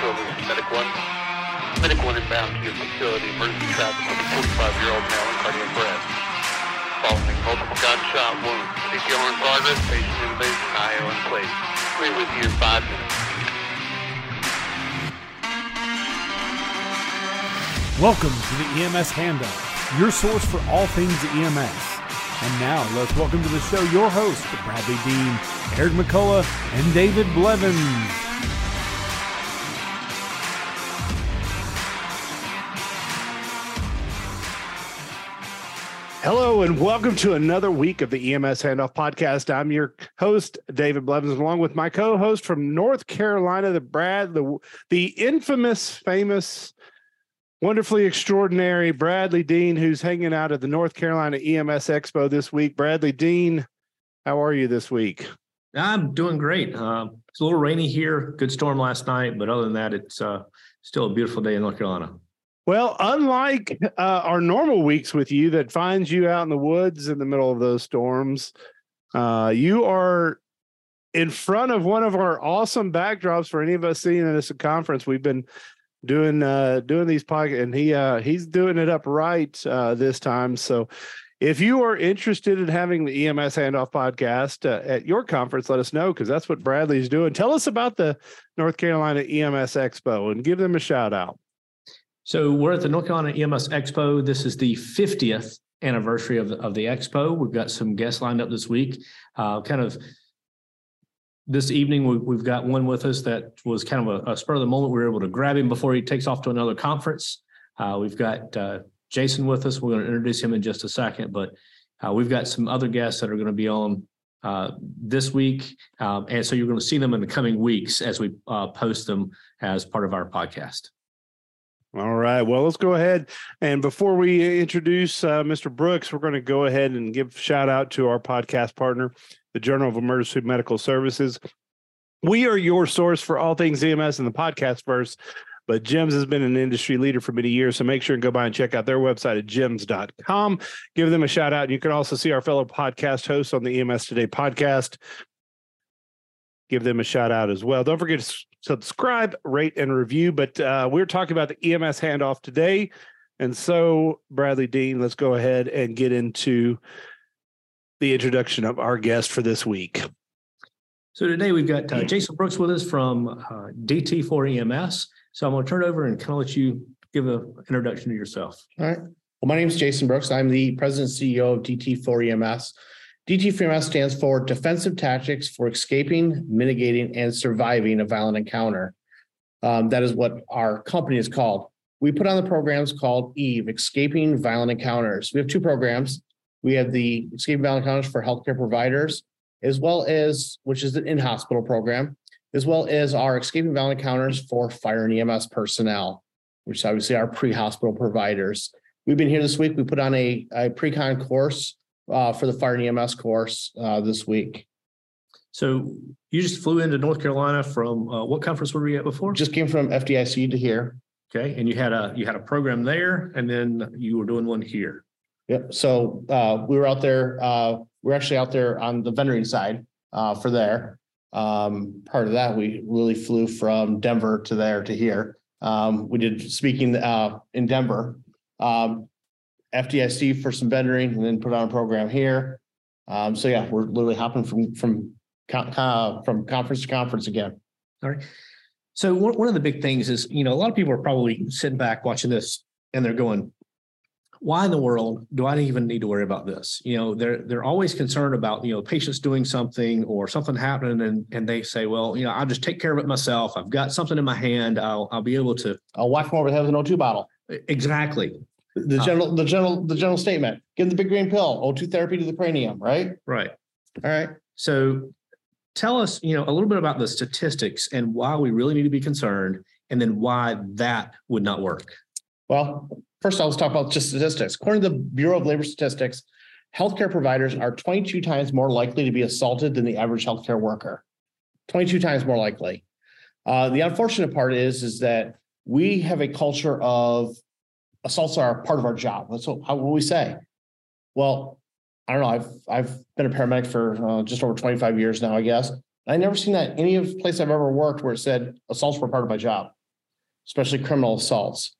facility. Medic 1. Medic 1 inbound to your facility. Emergency traffic with a 45-year-old male in cardiac arrest. Following multiple gunshot wounds. CPR in progress. Patient intubated. IO in place. We're with you in five minutes. Welcome to the EMS Handoff, your source for all things EMS. And now let's welcome to the show your hosts, Bradley Dean, Eric McCullough, and David Blevins. Hello and welcome to another week of the EMS Handoff Podcast. I'm your host, David Blevins, along with my co-host from North Carolina, the Brad, the the infamous, famous, wonderfully extraordinary Bradley Dean, who's hanging out at the North Carolina EMS Expo this week. Bradley Dean, how are you this week? I'm doing great. Uh, it's a little rainy here. Good storm last night, but other than that, it's uh, still a beautiful day in North Carolina. Well, unlike uh, our normal weeks with you that finds you out in the woods in the middle of those storms, uh, you are in front of one of our awesome backdrops for any of us seeing at this conference. We've been doing uh doing these podcasts and he uh he's doing it up right uh this time. So if you are interested in having the EMS handoff podcast uh, at your conference let us know because that's what Bradley's doing. Tell us about the North Carolina EMS Expo and give them a shout out So we're at the North Carolina EMS Expo. This is the 50th anniversary of the, of the expo. We've got some guests lined up this week. Uh, kind of this evening, we, we've got one with us that was kind of a, a spur of the moment. We were able to grab him before he takes off to another conference. Uh, we've got uh, Jason with us. We're going to introduce him in just a second, but uh, we've got some other guests that are going to be on uh, this week. Um, and so you're going to see them in the coming weeks as we uh, post them as part of our podcast. All right well let's go ahead and before we introduce uh, Mr. Brooks we're going to go ahead and give shout out to our podcast partner the Journal of Emergency Medical Services we are your source for all things EMS in the podcast verse but JEMS has been an industry leader for many years. So make sure and go by and check out their website at jems.com. Give them a shout out. And you can also see our fellow podcast hosts on the EMS Today podcast. Give them a shout out as well. Don't forget to subscribe, rate, and review. But uh, we're talking about the EMS handoff today. And so, Bradley Dean, let's go ahead and get into the introduction of our guest for this week. So today we've got uh, Jason Brooks with us from uh, DT4 EMS. So I'm going to turn it over and kind of let you give an introduction to yourself. All right. Well, my name is Jason Brooks. I'm the president and CEO of DT4 EMS. DT4 stands for Defensive Tactics for Escaping, Mitigating, and Surviving a Violent Encounter. Um, that is what our company is called. We put on the programs called EVE, Escaping Violent Encounters. We have two programs. We have the Escaping Violent Encounters for healthcare providers, as well as, which is an in-hospital program, as well as our Escaping Violent Encounters for fire and EMS personnel, which obviously are pre-hospital providers. We've been here this week. We put on a, a pre-con course uh, for the fire and EMS course uh, this week. So you just flew into North Carolina from uh, what conference were we at before? Just came from FDIC to here. Okay, and you had a you had a program there, and then you were doing one here. Yep. So uh, we were out there. Uh, we're actually out there on the vendoring side uh, for there. Um, part of that, we really flew from Denver to there to here. Um, we did speaking uh, in Denver, um, FDIC for some vendoring, and then put on a program here. Um, so yeah, we're literally hopping from from uh, from conference to conference again. All right. So one, one of the big things is, you know, a lot of people are probably sitting back watching this and they're going, why in the world do I even need to worry about this? You know, they're they're always concerned about, you know, patients doing something or something happening and and they say, well, you know, I'll just take care of it myself. I've got something in my hand. I'll I'll be able to I'll whack them over the head with an O2 bottle. exactly. The general, the general, the general statement, give the big green pill, O2 therapy to the cranium, right? Right. All right. So tell us, you know, a little bit about the statistics and why we really need to be concerned and then why that would not work. Well, first, I'll talk about just statistics. According to the Bureau of Labor Statistics, healthcare providers are 22 times more likely to be assaulted than the average healthcare worker. 22 times more likely. Uh, the unfortunate part is, is that we have a culture of assaults are part of our job. That's what, how what we say. Well, I don't know. I've I've been a paramedic for uh, just over 25 years now, I guess. I never seen that any of place I've ever worked where it said assaults were part of my job. especially criminal assaults.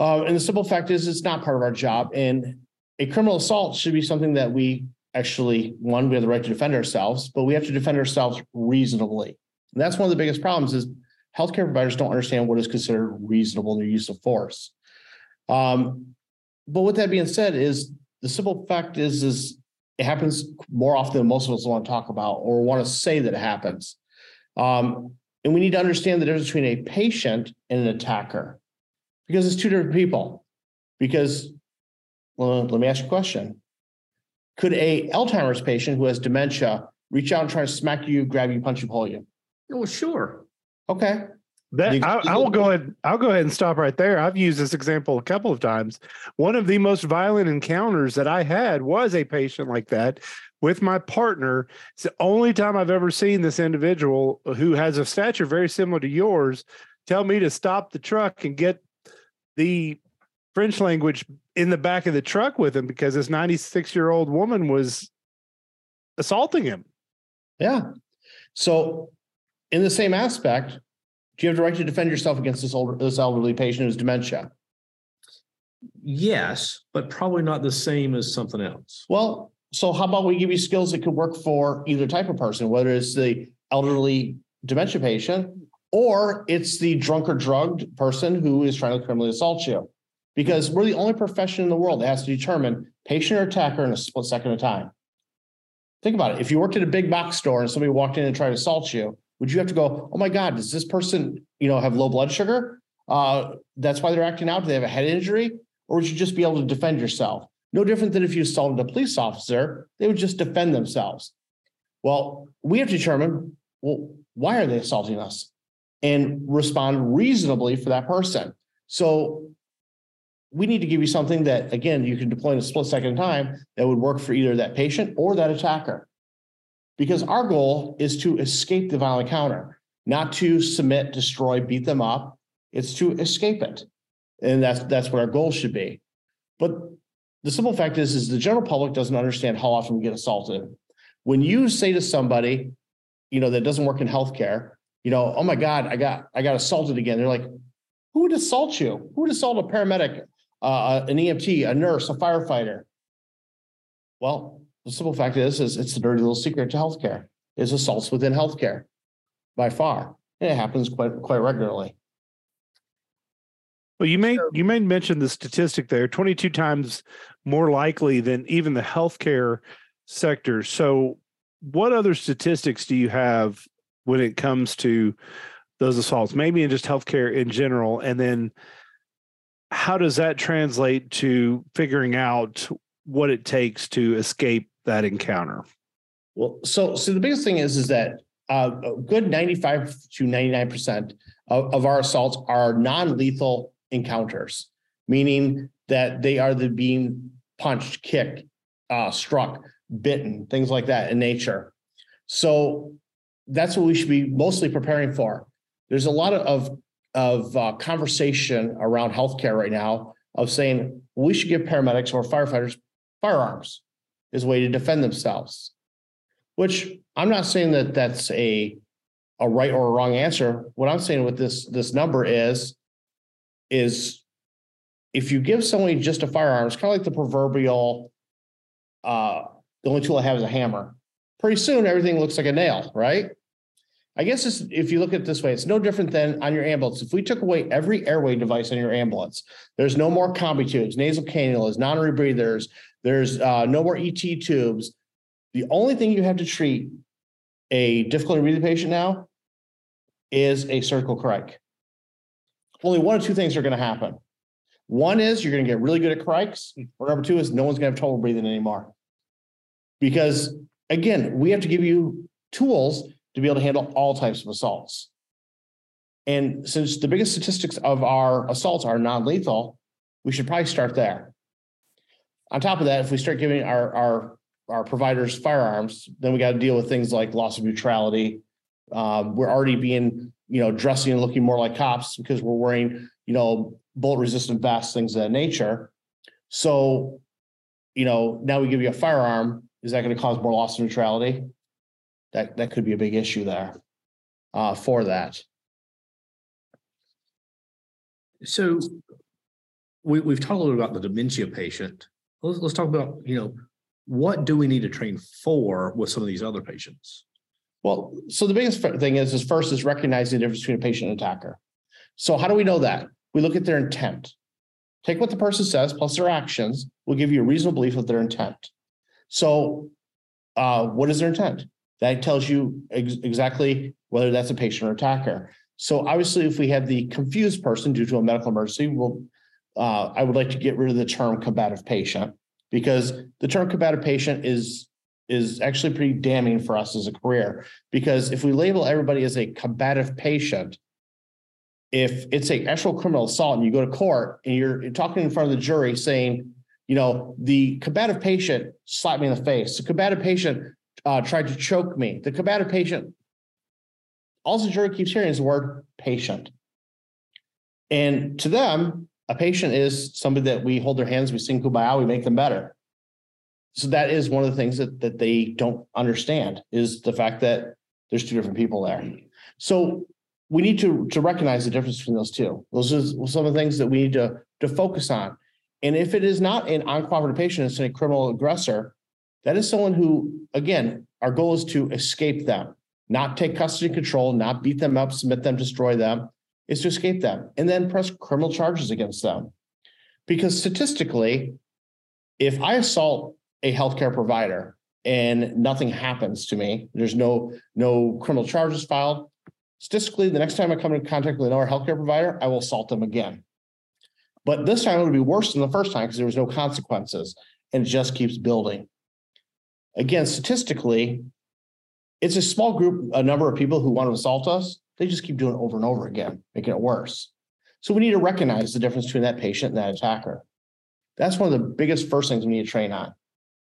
Uh, and the simple fact is, it's not part of our job. And a criminal assault should be something that we actually, one, we have the right to defend ourselves, but we have to defend ourselves reasonably. And that's one of the biggest problems is healthcare providers don't understand what is considered reasonable in their use of force. Um, but with that being said, is the simple fact is, is it happens more often than most of us want to talk about or want to say that it happens. Um, and we need to understand the difference between a patient and an attacker because it's two different people. Because, well, let me ask you a question. Could a Alzheimer's patient who has dementia reach out and try to smack you, grab you, punch you, pull you? Oh, sure. Okay, That I, I will go ahead. I'll go ahead and stop right there. I've used this example a couple of times. One of the most violent encounters that I had was a patient like that with my partner. It's the only time I've ever seen this individual who has a stature very similar to yours tell me to stop the truck and get the French language in the back of the truck with him because this 96 year old woman was assaulting him. yeah. So in the same aspect, do you have the right to defend yourself against this older, this elderly patient who's dementia? Yes, but probably not the same as something else. Well, so how about we give you skills that could work for either type of person, whether it's the elderly dementia patient or it's the drunk or drugged person who is trying to criminally assault you. Because we're the only profession in the world that has to determine patient or attacker in a split second of time. Think about it. If you worked at a big box store and somebody walked in and tried to assault you, would you have to go, oh my God, does this person, you know, have low blood sugar? Uh, that's why they're acting out. Do they have a head injury? Or would you just be able to defend yourself? No different than if you assaulted a police officer, they would just defend themselves. Well, we have to determine, well, why are they assaulting us? And respond reasonably for that person. So we need to give you something that, again, you can deploy in a split second time that would work for either that patient or that attacker. Because our goal is to escape the violent encounter, not to submit, destroy, beat them up. It's to escape it. And that's, that's what our goal should be. But the simple fact is, is the general public doesn't understand how often we get assaulted. When you say to somebody, you know, that doesn't work in healthcare, you know, oh my God, I got, I got assaulted again. They're like, who would assault you? Who would assault a paramedic, uh, an EMT, a nurse, a firefighter? Well, the simple fact is, is it's the dirty little secret to healthcare is assaults within healthcare by far. And it happens quite, quite regularly. Well, you made you made mention the statistic there, 22 times more likely than even the healthcare sector. So, what other statistics do you have when it comes to those assaults? Maybe in just healthcare in general, and then how does that translate to figuring out what it takes to escape that encounter? Well, so, so the biggest thing is, is that uh, a good ninety-five to ninety-nine percent of, of our assaults are non-lethal encounters, meaning that they are the being punched, kicked, uh, struck, bitten, things like that in nature. So that's what we should be mostly preparing for. There's a lot of, of uh, conversation around healthcare right now of saying we should give paramedics or firefighters firearms as a way to defend themselves. Which I'm not saying that that's a a right or a wrong answer. What I'm saying with this this number is is if you give somebody just a firearm, it's kind of like the proverbial uh the only tool I have is a hammer. Pretty soon everything looks like a nail, right? I guess if you look at it this way, it's no different than on your ambulance. If we took away every airway device on your ambulance, there's no more combi tubes, nasal cannulas, non-rebreathers, there's uh, no more ET tubes. The only thing you have to treat a difficulty breathing patient now is a surgical cric. Only one or two things are going to happen. One is you're going to get really good at crics, or number two is no one's going to have trouble breathing anymore. Because again, we have to give you tools to be able to handle all types of assaults. And since the biggest statistics of our assaults are non-lethal, we should probably start there. On top of that, if we start giving our, our, our providers firearms, then we got to deal with things like loss of neutrality. Um, we're already being, you know, dressing and looking more like cops because we're wearing, you know, bullet resistant vests, things of that nature. So, you know, now we give you a firearm. Is that going to cause more loss of neutrality? That, that could be a big issue there uh, for that. So we, we've talked a little about the dementia patient. Let's, let's talk about, you know, what do we need to train for with some of these other patients? Well, so the biggest thing is, is first is recognizing the difference between a patient and attacker. So how do we know that? We look at their intent. Take what the person says plus their actions will give you a reasonable belief of their intent. So uh, what is their intent? That tells you ex- exactly whether that's a patient or attacker. So obviously, if we have the confused person due to a medical emergency, we'll, uh, I would like to get rid of the term combative patient because the term combative patient is is actually pretty damning for us as a career. Because if we label everybody as a combative patient, if it's a actual criminal assault and you go to court and you're talking in front of the jury saying, you know, the combative patient slapped me in the face, the combative patient uh, tried to choke me, the combative patient, all the jury keeps hearing is the word patient. And to them, a patient is somebody that we hold their hands, we sing kumbaya, we make them better. So that is one of the things that that they don't understand is the fact that there's two different people there. So we need to to recognize the difference between those two. Those are some of the things that we need to to focus on. And if it is not an uncooperative patient, it's a criminal aggressor, that is someone who, again, our goal is to escape them, not take custody control, not beat them up, submit them, destroy them, is to escape them and then press criminal charges against them. Because statistically, if I assault a healthcare provider and nothing happens to me, there's no no criminal charges filed. Statistically, the next time I come in contact with another healthcare provider, I will assault them again. But this time it would be worse than the first time because there was no consequences and it just keeps building. Again, statistically, it's a small group, a number of people who want to assault us. They just keep doing it over and over again, making it worse. So we need to recognize the difference between that patient and that attacker. That's one of the biggest first things we need to train on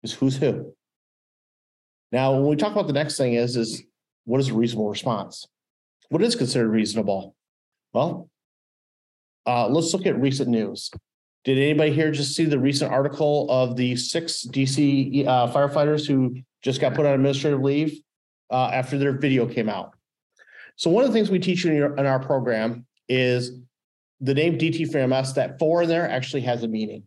is who's who. Now, when we talk about the next thing is, is what is a reasonable response? What is considered reasonable? Well, uh, let's look at recent news. Did anybody here just see the recent article of the six DC uh, firefighters who just got put on administrative leave uh, after their video came out? So one of the things we teach you in, your, in our program is the name DT4 EMS, that four in there actually has a meaning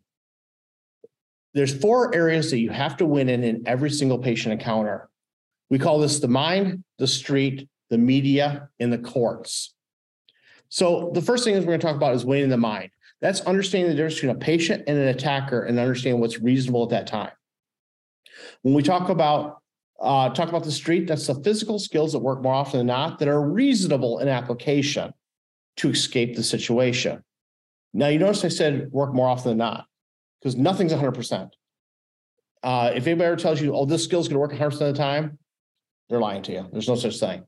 there's four areas that you have to win in in every single patient encounter. We call this the mind, the street, the media, and the courts. So the first thing is we're going to talk about is winning the mind. That's understanding the difference between a patient and an attacker and understanding what's reasonable at that time. When we talk about uh, talk about the street, that's the physical skills that work more often than not that are reasonable in application to escape the situation. Now you notice I said work more often than not because nothing's 100%. Uh, if anybody ever tells you, oh, this skill is going to work 100% of the time, they're lying to you. There's no such thing.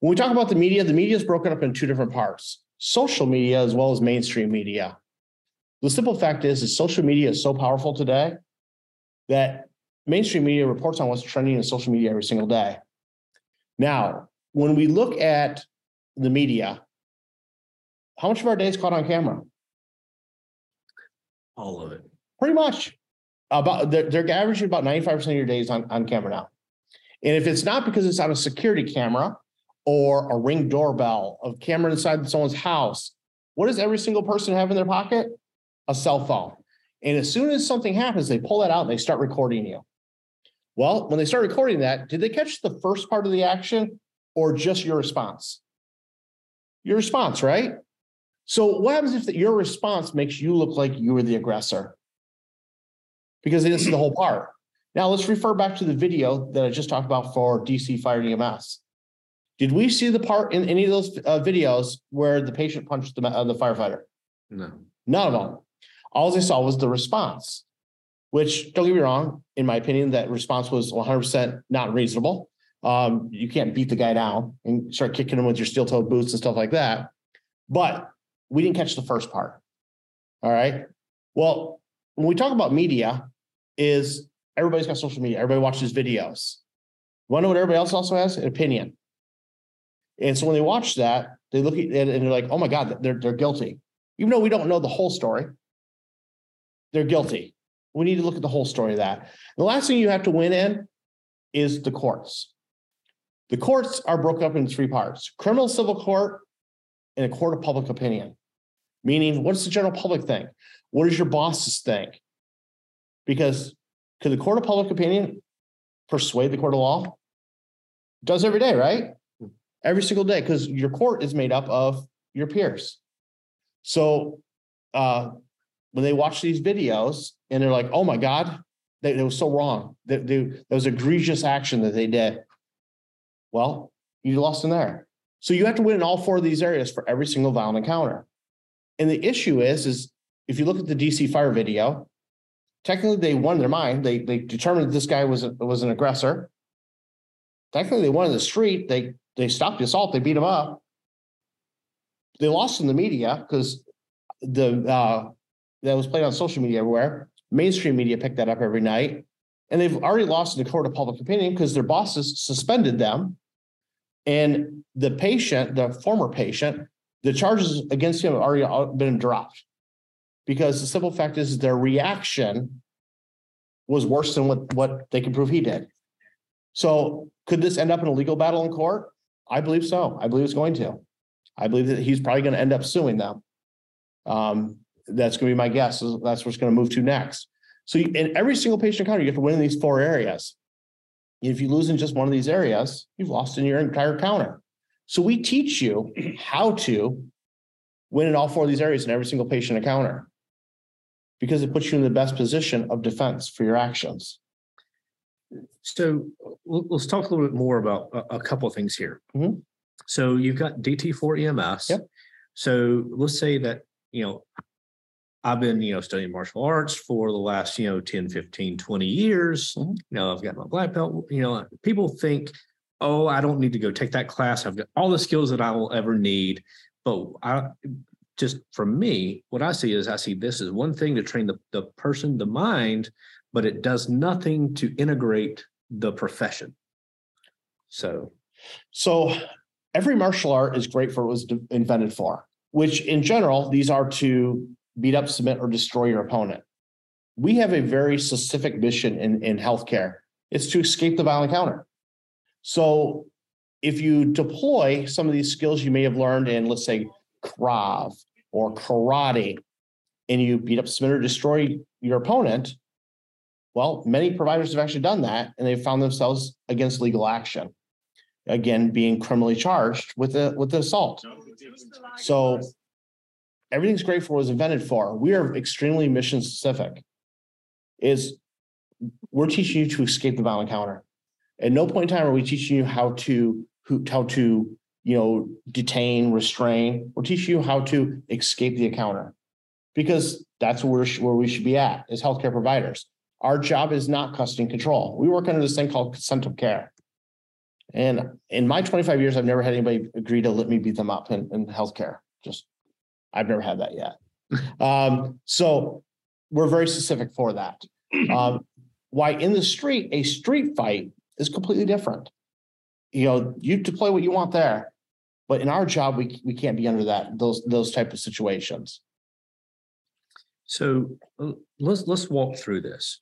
When we talk about the media, the media is broken up in two different parts social media as well as mainstream media. The simple fact is, is social media is so powerful today that mainstream media reports on what's trending in social media every single day. Now, when we look at the media, how much of our day is caught on camera? All of it. Pretty much. About they're, they're averaging about 95% of your days on, on camera now. And if it's not because it's on a security camera or a ring doorbell, of camera inside someone's house, what does every single person have in their pocket? A cell phone. And as soon as something happens, they pull that out and they start recording you. Well, when they start recording that, did they catch the first part of the action or just your response? Your response, right? So what happens if the, your response makes you look like you were the aggressor? Because this is the whole part. Now let's refer back to the video that I just talked about for DC Fire EMS. Did we see the part in any of those uh, videos where the patient punched the, uh, the firefighter? No. None of them. All they saw was the response, which don't get me wrong, in my opinion, that response was 100% not reasonable. Um, you can't beat the guy down and start kicking him with your steel toed boots and stuff like that. But we didn't catch the first part. All right. Well, when we talk about media, is everybody's got social media, everybody watches videos. Know what everybody else also has? An opinion. And so when they watch that, they look at it and they're like, oh my God, they're they're guilty. Even though we don't know the whole story, they're guilty. We need to look at the whole story of that. The last thing you have to win in is the courts. The courts are broken up in three parts criminal civil court and a court of public opinion. Meaning, what's the general public think? What does your bosses think? Because could the court of public opinion persuade the court of law? Does every day, right? Every single day, because your court is made up of your peers. So uh, when they watch these videos and they're like, oh my God, that it was so wrong. That they, that was egregious action that they did. Well, you lost in there. So you have to win in all four of these areas for every single violent encounter. And the issue is, is if you look at the DC fire video, technically they won their mind. They they determined that this guy was a, was an aggressor. Technically, they won in the street. They they stopped the assault. They beat him up. They lost in the media because the uh, that was played on social media everywhere. Mainstream media picked that up every night, and they've already lost in the court of public opinion because their bosses suspended them. And the patient, the former patient, the charges against him have already been dropped because the simple fact is their reaction was worse than what, what they can prove he did. So could this end up in a legal battle in court? I believe so. I believe it's going to. I believe that he's probably going to end up suing them. Um, that's going to be my guess. That's what's going to move to next. So in every single patient encounter, you have to win in these four areas. If you lose in just one of these areas, you've lost in your entire counter. So we teach you how to win in all four of these areas in every single patient encounter because it puts you in the best position of defense for your actions. So let's talk a little bit more about a, couple of things here. Mhm. So you've got DT4 EMS. Yep. So let's say that, you know, I've been, you know, studying martial arts for the last, you know, 10, 15, 20 years. Mhm. You know, I've got my black belt, you know, people think, oh, I don't need to go take that class. I've got all the skills that I will ever need. But I just for me, what I see is I see this as one thing to train the, the person, the mind, but it does nothing to integrate the profession. So So every martial art is great for what it was invented for, which in general, these are to beat up, submit, or destroy your opponent. We have a very specific mission in, in healthcare. It's to escape the violent encounter. So if you deploy some of these skills you may have learned in, let's say, Krav or karate, and you beat up, submit, or destroy your opponent, well, many providers have actually done that and they've found themselves against legal action. Again, being criminally charged with the with the assault. So everything's great for was invented for. We are extremely mission specific. Is we're teaching you to escape the violent encounter. At no point in time are we teaching you how to who how to you know detain, restrain. We're teaching you how to escape the encounter because that's where where we should be at as healthcare providers. Our job is not custody and control. We work under this thing called consent of care. And in my 25 years, I've never had anybody agree to let me beat them up in, in healthcare. Just, I've never had that yet. Um, so we're very specific for that. Um, why in the street, a street fight is completely different. You know, you deploy what you want there, but in our job, we, we can't be under that, those, those type of situations. So uh, let's let's walk through this.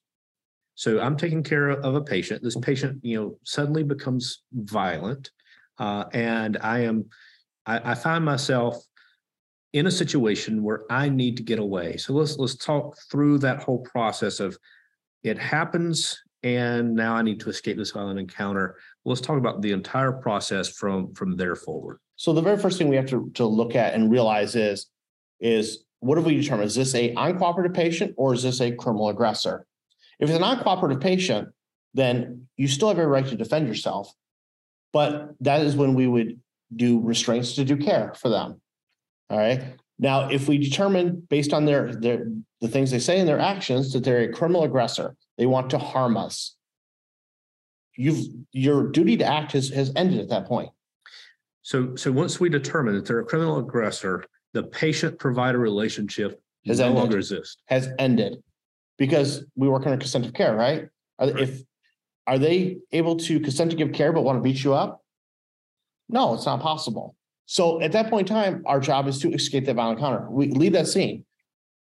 So I'm taking care of a patient. This patient, you know, suddenly becomes violent, uh, and I am, I, I find myself in a situation where I need to get away. So let's let's talk through that whole process of it happens, and now I need to escape this violent encounter. Let's talk about the entire process from from there forward. So the very first thing we have to, to look at and realize is, is what have we determined? Is this a uncooperative patient or is this a criminal aggressor? If it's an uncooperative patient, then you still have a right to defend yourself. But that is when we would do restraints to do care for them. All right. Now, if we determine based on their, their the things they say and their actions that they're a criminal aggressor, they want to harm us. You've your duty to act has, has ended at that point. So so once we determine that they're a criminal aggressor, the patient provider relationship Has no ended. longer exists. has ended because we work under consent of care, right? Are, if are they able to consent to give care but want to beat you up? No, it's not possible. So at that point in time, our job is to escape that violent encounter. We leave that scene.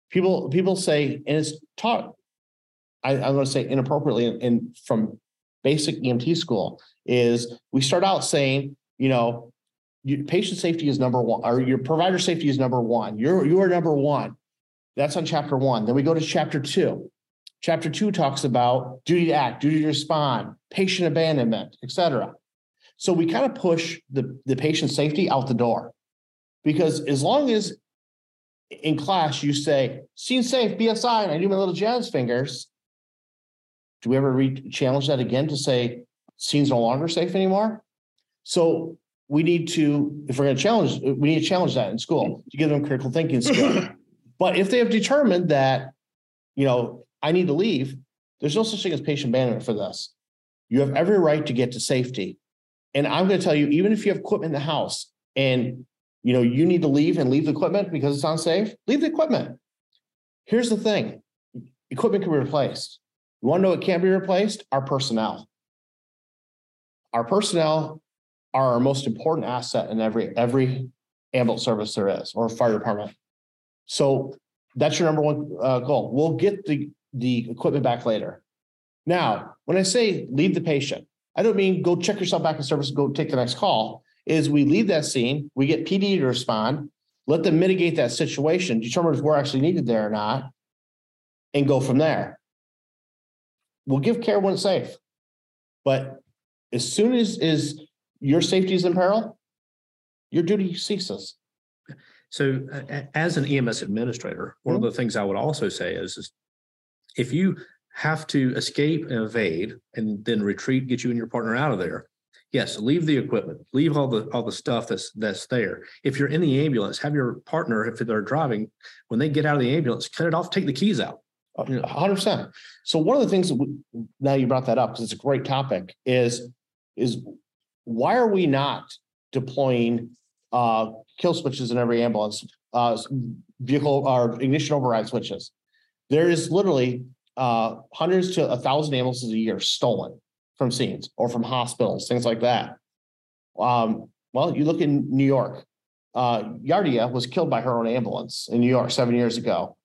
People people say, and it's taught. I, I'm going to say inappropriately, and in, from basic EMT school is we start out saying, you know, you, patient safety is number one, or your provider safety is number one. You're, you are number one. That's on chapter one. Then we go to chapter two. Chapter two talks about duty to act, duty to respond, patient abandonment, et cetera. So we kind of push the, the patient safety out the door. Because as long as in class you say, scene safe, BSI, and I do my little jazz fingers. Do we ever re challenge that again to say scene's no longer safe anymore? So we need to, if we're going to challenge, we need to challenge that in school to give them critical thinking skills. but if they have determined that, you know, I need to leave, there's no such thing as patient abandonment for this. You have every right to get to safety. And I'm going to tell you, even if you have equipment in the house and you know you need to leave and leave the equipment because it's unsafe, leave the equipment. Here's the thing: equipment can be replaced. You want to know what can't be replaced? Our personnel. Our personnel are our most important asset in every every ambulance service there is or fire department. So that's your number one uh, goal. We'll get the the equipment back later. Now, when I say leave the patient, I don't mean go check yourself back in service and go take the next call. Is we leave that scene, we get PD to respond, let them mitigate that situation, determine if we're actually needed there or not, and go from there. We'll give care when it's safe. But as soon as is your safety is in peril, your duty ceases. So as an EMS administrator, one of hmm? the things I would also say is, is if you have to escape and evade and then retreat, get you and your partner out of there. Yes, leave the equipment, leave all the all the stuff that's that's there. If you're in the ambulance, have your partner, if they're driving, when they get out of the ambulance, cut it off, take the keys out. hundred percent. So one of the things that we, now you brought that up because it's a great topic is is why are we not deploying uh, kill switches in every ambulance, uh, vehicle or ignition override switches? There is literally uh, hundreds to a thousand ambulances a year stolen from scenes or from hospitals, things like that. Um, well, you look in New York. Uh, Yadira was killed by her own ambulance in New York seven years ago.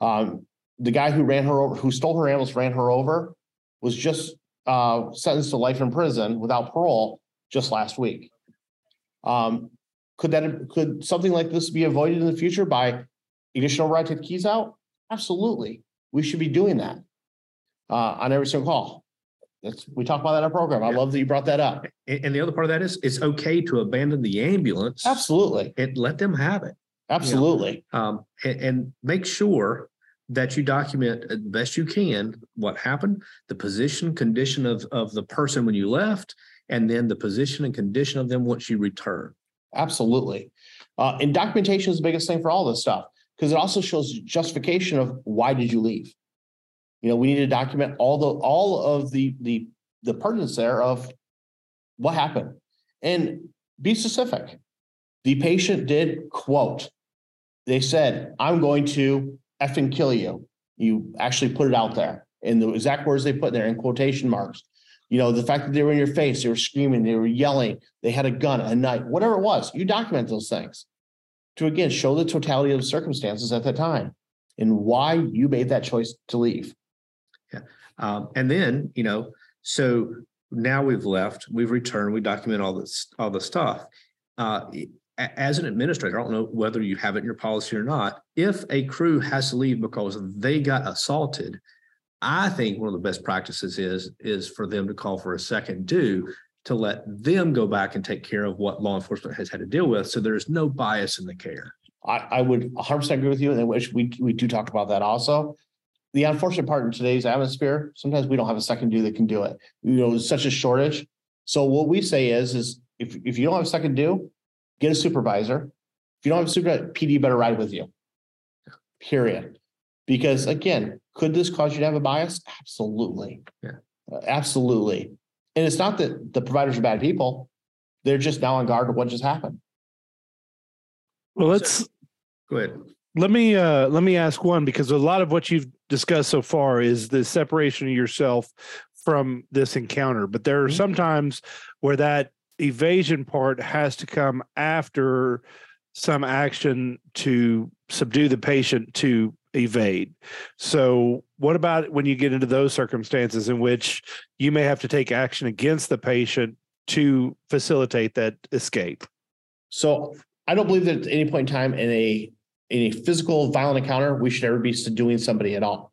Um, the guy who ran her over, who stole her ambulance, ran her over, was just uh, sentenced to life in prison without parole just last week. Um, could that could something like this be avoided in the future by additional take the keys out? Absolutely we should be doing that uh, on every single call. That's, we talk about that in our program. I love that you brought that up. And, and the other part of that is it's okay to abandon the ambulance Absolutely. and let them have it. Absolutely. Um, and, and make sure that you document as best you can what happened, the position, condition of, of the person when you left, and then the position and condition of them once you return. Absolutely. Uh, and documentation is the biggest thing for all this stuff because it also shows justification of why did you leave. You know, we need to document all the all of the the the pertinence there of what happened and be specific. The patient did quote, they said, I'm going to effing kill you. You actually put it out there. in the exact words they put there in quotation marks. You know, the fact that they were in your face, they were screaming, they were yelling, they had a gun, a knife, whatever it was, you document those things to again show the totality of circumstances at that time and why you made that choice to leave. Yeah. Um, and then, you know, so now we've left, we've returned, we document all this, all the stuff. Uh, as an administrator, I don't know whether you have it in your policy or not. If a crew has to leave because they got assaulted, I think one of the best practices is is for them to call for a second due to let them go back and take care of what law enforcement has had to deal with. So there's no bias in the care. I, I would 100% agree with you. And which we, we do talk about that also. The unfortunate part in today's atmosphere, sometimes we don't have a second due that can do it. You know, it's such a shortage. So what we say is, is if, if you don't have a second due, get a supervisor. If you don't have a supervisor, PD better ride with you. Period. Because again, could this cause you to have a bias? Absolutely. Yeah. Uh, absolutely. And it's not that the providers are bad people. They're just now on guard to what just happened. Well, let's go ahead. Let me uh let me ask one because a lot of what you've discussed so far is the separation of yourself from this encounter, but there are mm-hmm. sometimes where that evasion part has to come after some action to subdue the patient to evade. So, what about when you get into those circumstances in which you may have to take action against the patient to facilitate that escape? So I don't believe that at any point in time in a, in a physical violent encounter, we should ever be subduing somebody at all.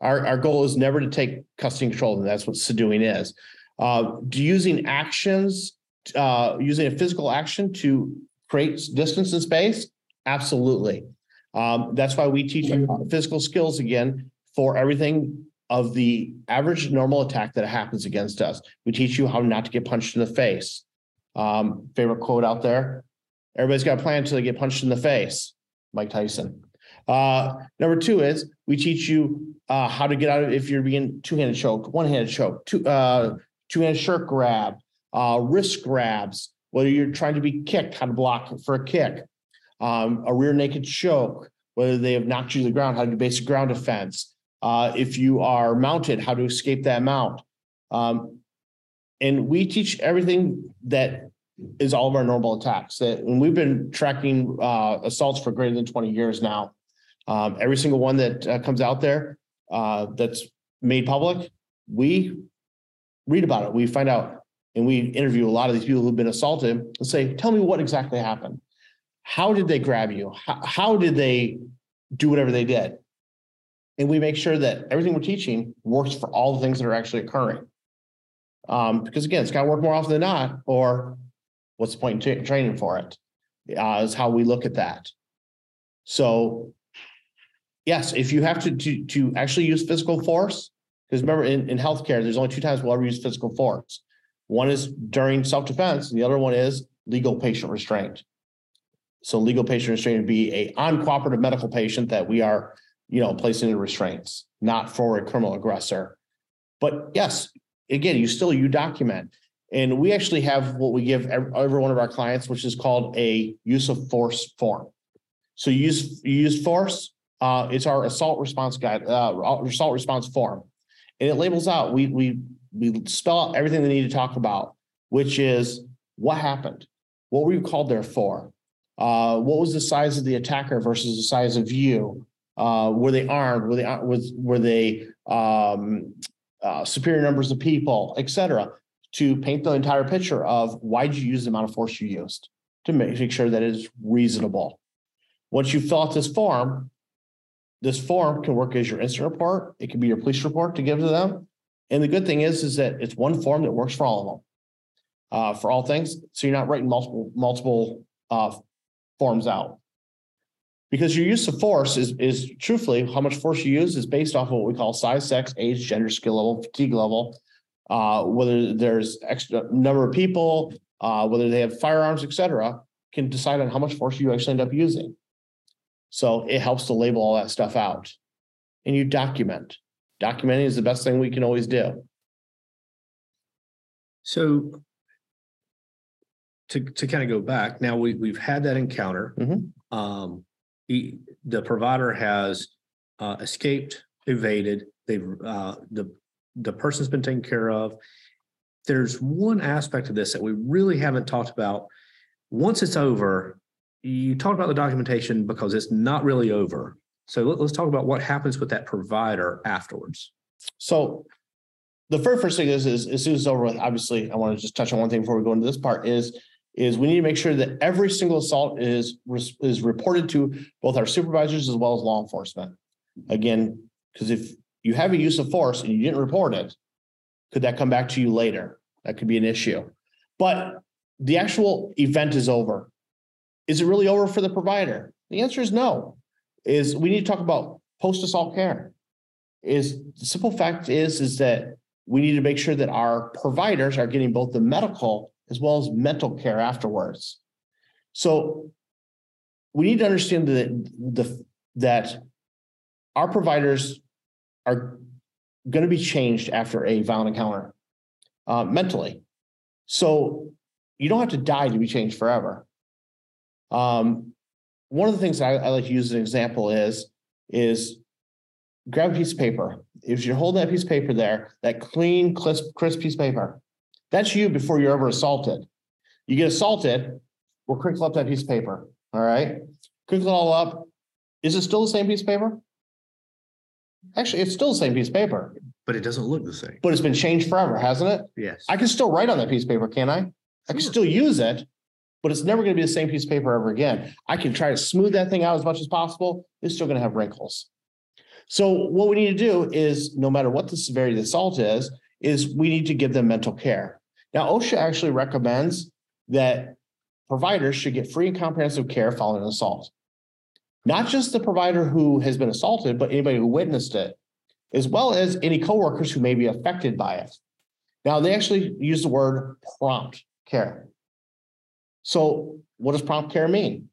Our, our goal is never to take custody control, and that's what subduing is. Uh, using actions, uh, using a physical action to create distance and space? Absolutely. Um, that's why we teach physical skills again for everything of the average normal attack that happens against us. We teach you how not to get punched in the face. Um, favorite quote out there? Everybody's got a plan until they get punched in the face. Mike Tyson. Uh, number two is we teach you uh, how to get out of if you're being two-handed choke, one-handed choke, two uh, two-handed shirt grab, uh, wrist grabs, whether you're trying to be kicked, how to block for a kick, um, a rear naked choke, whether they have knocked you to the ground, how to do basic ground defense. Uh, if you are mounted, how to escape that mount. Um, and we teach everything that is all of our normal attacks that, and we've been tracking uh, assaults for greater than 20 years now. Um, every single one that uh, comes out there uh, that's made public, we read about it. We find out and we interview a lot of these people who've been assaulted and say, tell me what exactly happened. How did they grab you? How, how did they do whatever they did? And we make sure that everything we're teaching works for all the things that are actually occurring. Um, because again, it's got to work more often than not, or what's the point in tra- training for it? Uh, is how we look at that. So, yes, if you have to to, to actually use physical force, because remember in, in healthcare, there's only two times we'll ever use physical force. One is during self-defense, and the other one is legal patient restraint. So legal patient restraint would be a uncooperative medical patient that we are, you know, placing in restraints, not for a criminal aggressor. But yes, again, you still you document. And we actually have what we give every, one of our clients, which is called a use of force form. So you use you use force. Uh, it's our assault response guide, uh, assault response form, and it labels out. We we we spell out everything they need to talk about, which is what happened, what were you called there for, uh, what was the size of the attacker versus the size of you, uh, were they armed, were they was were they um, uh, superior numbers of people, etc. to paint the entire picture of why did you use the amount of force you used to make, make sure that it is reasonable. Once you fill out this form, this form can work as your incident report. It can be your police report to give to them. And the good thing is, is that it's one form that works for all of them. Uh, for all things, so you're not writing multiple, multiple, uh, forms out. Because your use of force is, is truthfully, how much force you use is based off of what we call size, sex, age, gender, skill level, fatigue level. Uh, whether there's extra number of people, uh, whether they have firearms, et cetera, can decide on how much force you actually end up using. So it helps to label all that stuff out. And you document. Documenting is the best thing we can always do. So to, to kind of go back, now we, we've had that encounter. Mhm. Um, he, the provider has, uh, escaped, evaded, they've, uh, the, the person's been taken care of. There's one aspect of this that we really haven't talked about. Once it's over, you talk about the documentation because it's not really over. So let, us talk about what happens with that provider afterwards. So the very first thing is, is as soon as it's over with, obviously, I want to just touch on one thing before we go into this part is, is we need to make sure that every single assault is, is reported to both our supervisors as well as law enforcement. Again, because if you have a use of force and you didn't report it, could that come back to you later? That could be an issue. But the actual event is over. Is it really over for the provider? The answer is no. Is we need to talk about post-assault care. Is the simple fact is, is that we need to make sure that our providers are getting both the medical as well as mental care afterwards. So we need to understand that the that our providers are going to be changed after a violent encounter uh, mentally. So you don't have to die to be changed forever. Um, one of the things I, I like to use as an example is is grab a piece of paper. If you're holding that piece of paper there, that clean, crisp, crisp piece of paper, that's you before you're ever assaulted. You get assaulted, we'll crinkle up that piece of paper. All right. Crinkle it all up. Is it still the same piece of paper? Actually, it's still the same piece of paper, But it doesn't look the same. but it's been changed forever, hasn't it? Yes. I can still write on that piece of paper, can I? I can Sure. still use it, but it's never gonna be the same piece of paper ever again. I can try to smooth that thing out as much as possible, it's still gonna have wrinkles. So what we need to do is, no matter what the severity of the assault is, is we need to give them mental care. Now, OSHA actually recommends that providers should get free and comprehensive care following an assault. Not just the provider who has been assaulted, but anybody who witnessed it, as well as any coworkers who may be affected by it. Now, they actually use the word prompt care. So what does prompt care mean?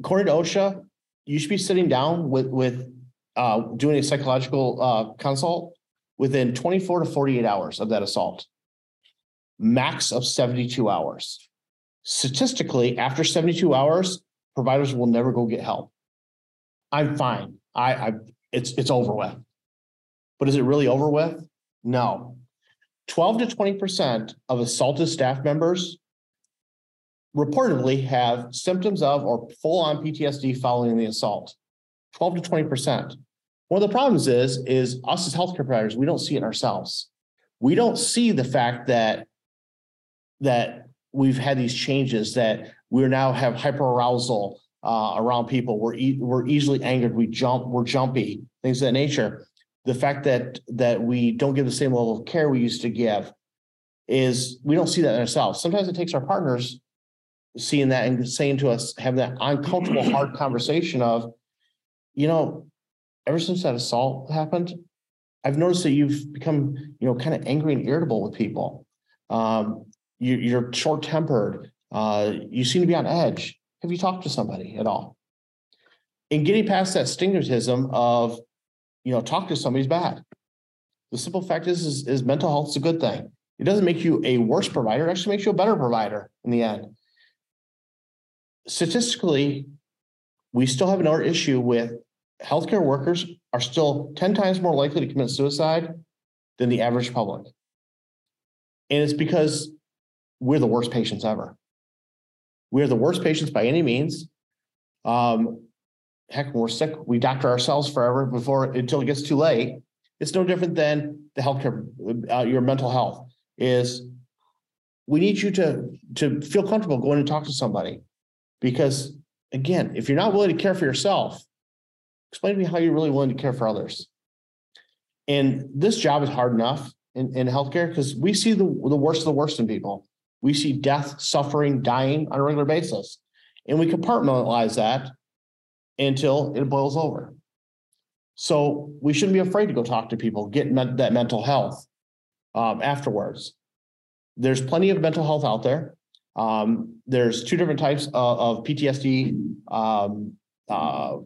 According to OSHA, you should be sitting down with, with, uh, doing a psychological, uh, consult within twenty-four to forty-eight hours of that assault. Max of seventy-two hours. Statistically, after seventy-two hours, providers will never go get help. I'm fine. I, I, it's, it's over with. But is it really over with? No. Twelve to twenty percent of assaulted staff members reportedly have symptoms of or full-on PTSD following the assault. Twelve to twenty percent. One of the problems is, is us as healthcare providers, we don't see it ourselves. We don't see the fact that that we've had these changes, that we're now have hyperarousal uh, around people. We're e- we're easily angered. We jump. We're jumpy. Things of that nature. The fact that that we don't give the same level of care we used to give is we don't see that in ourselves. Sometimes it takes our partners seeing that and saying to us, having that uncomfortable, hard conversation of, you know, ever since that assault happened, I've noticed that you've become, you know, kind of angry and irritable with people. Um, you, you're short tempered. Uh, you seem to be on edge. Have you talked to somebody at all? And getting past that stigmatism of, you know, talk to somebody's bad. The simple fact is, is, is mental health is a good thing. It doesn't make you a worse provider. It actually makes you a better provider in the end. Statistically, we still have another issue with healthcare workers are still ten times more likely to commit suicide than the average public. And it's because we're the worst patients ever. We're the worst patients by any means. Um, heck, when we're sick, we doctor ourselves forever before until it gets too late. It's no different than the healthcare, uh, your mental health is. We need you to to feel comfortable going and talk to somebody, because again, if you're not willing to care for yourself, explain to me how you're really willing to care for others. And this job is hard enough in, in healthcare because we see the, the worst of the worst in people. We see death, suffering, dying on a regular basis. And we compartmentalize that until it boils over. So we shouldn't be afraid to go talk to people, get men- that mental health um, afterwards. There's plenty of mental health out there. Um, there's two different types of, of PTSD um, uh,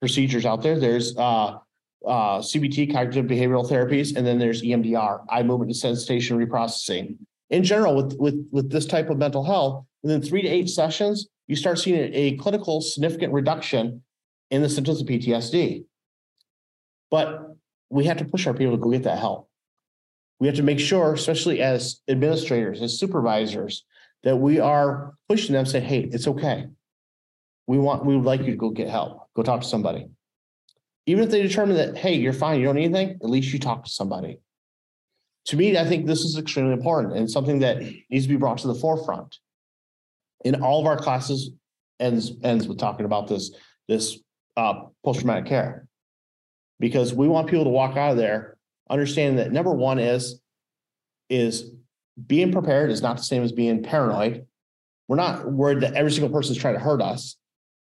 procedures out there. There's uh, uh, CBT, cognitive behavioral therapies, and then there's EMDR, eye movement desensitization reprocessing. In general, with with with this type of mental health, within three to eight sessions, you start seeing a, a clinical significant reduction in the symptoms of PTSD. But we have to push our people to go get that help. We have to make sure, especially as administrators, as supervisors, that we are pushing them, say, hey, it's okay. We want, we would like you to go get help, go talk to somebody. Even if they determine that, hey, you're fine, you don't need anything, at least you talk to somebody. To me, I think this is extremely important and something that needs to be brought to the forefront. In all of our classes ends, ends with talking about this, this uh, post-traumatic care. Because we want people to walk out of there understanding that number one is, is being prepared is not the same as being paranoid. We're not worried that every single person is trying to hurt us.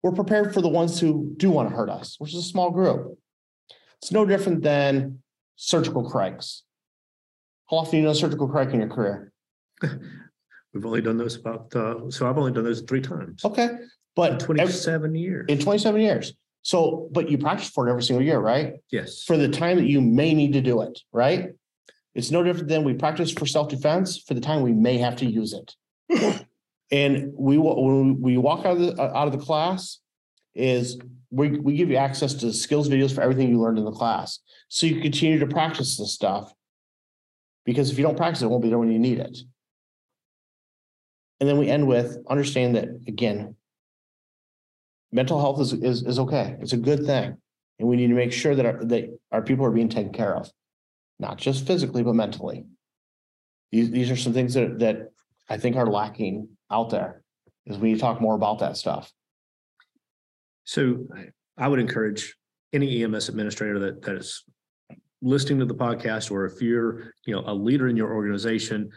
We're prepared for the ones who do want to hurt us, which is a small group. It's no different than surgical crics. How often do you know a surgical cric in your career? We've only done those about, uh, so I've only done those three times. Okay, In but every- twenty-seven years. in twenty-seven years. So, but you practice for it every single year, right? Yes. For the time that you may need to do it, right? It's no different than we practice for self-defense for the time we may have to use it. And we, when we walk out of the, out of the class is we, we give you access to skills videos for everything you learned in the class. So you continue to practice this stuff. Because if you don't practice, it it won't be there when you need it. And then we end with understand that, again, mental health is, is, is okay. It's a good thing. And we need to make sure that our, that our people are being taken care of, not just physically, but mentally. These, these are some things that, that I think are lacking out there. is we need to talk more about that stuff. So I- would encourage any EMS administrator that, that is listening to the podcast, or if you're, you know, a leader in your organization,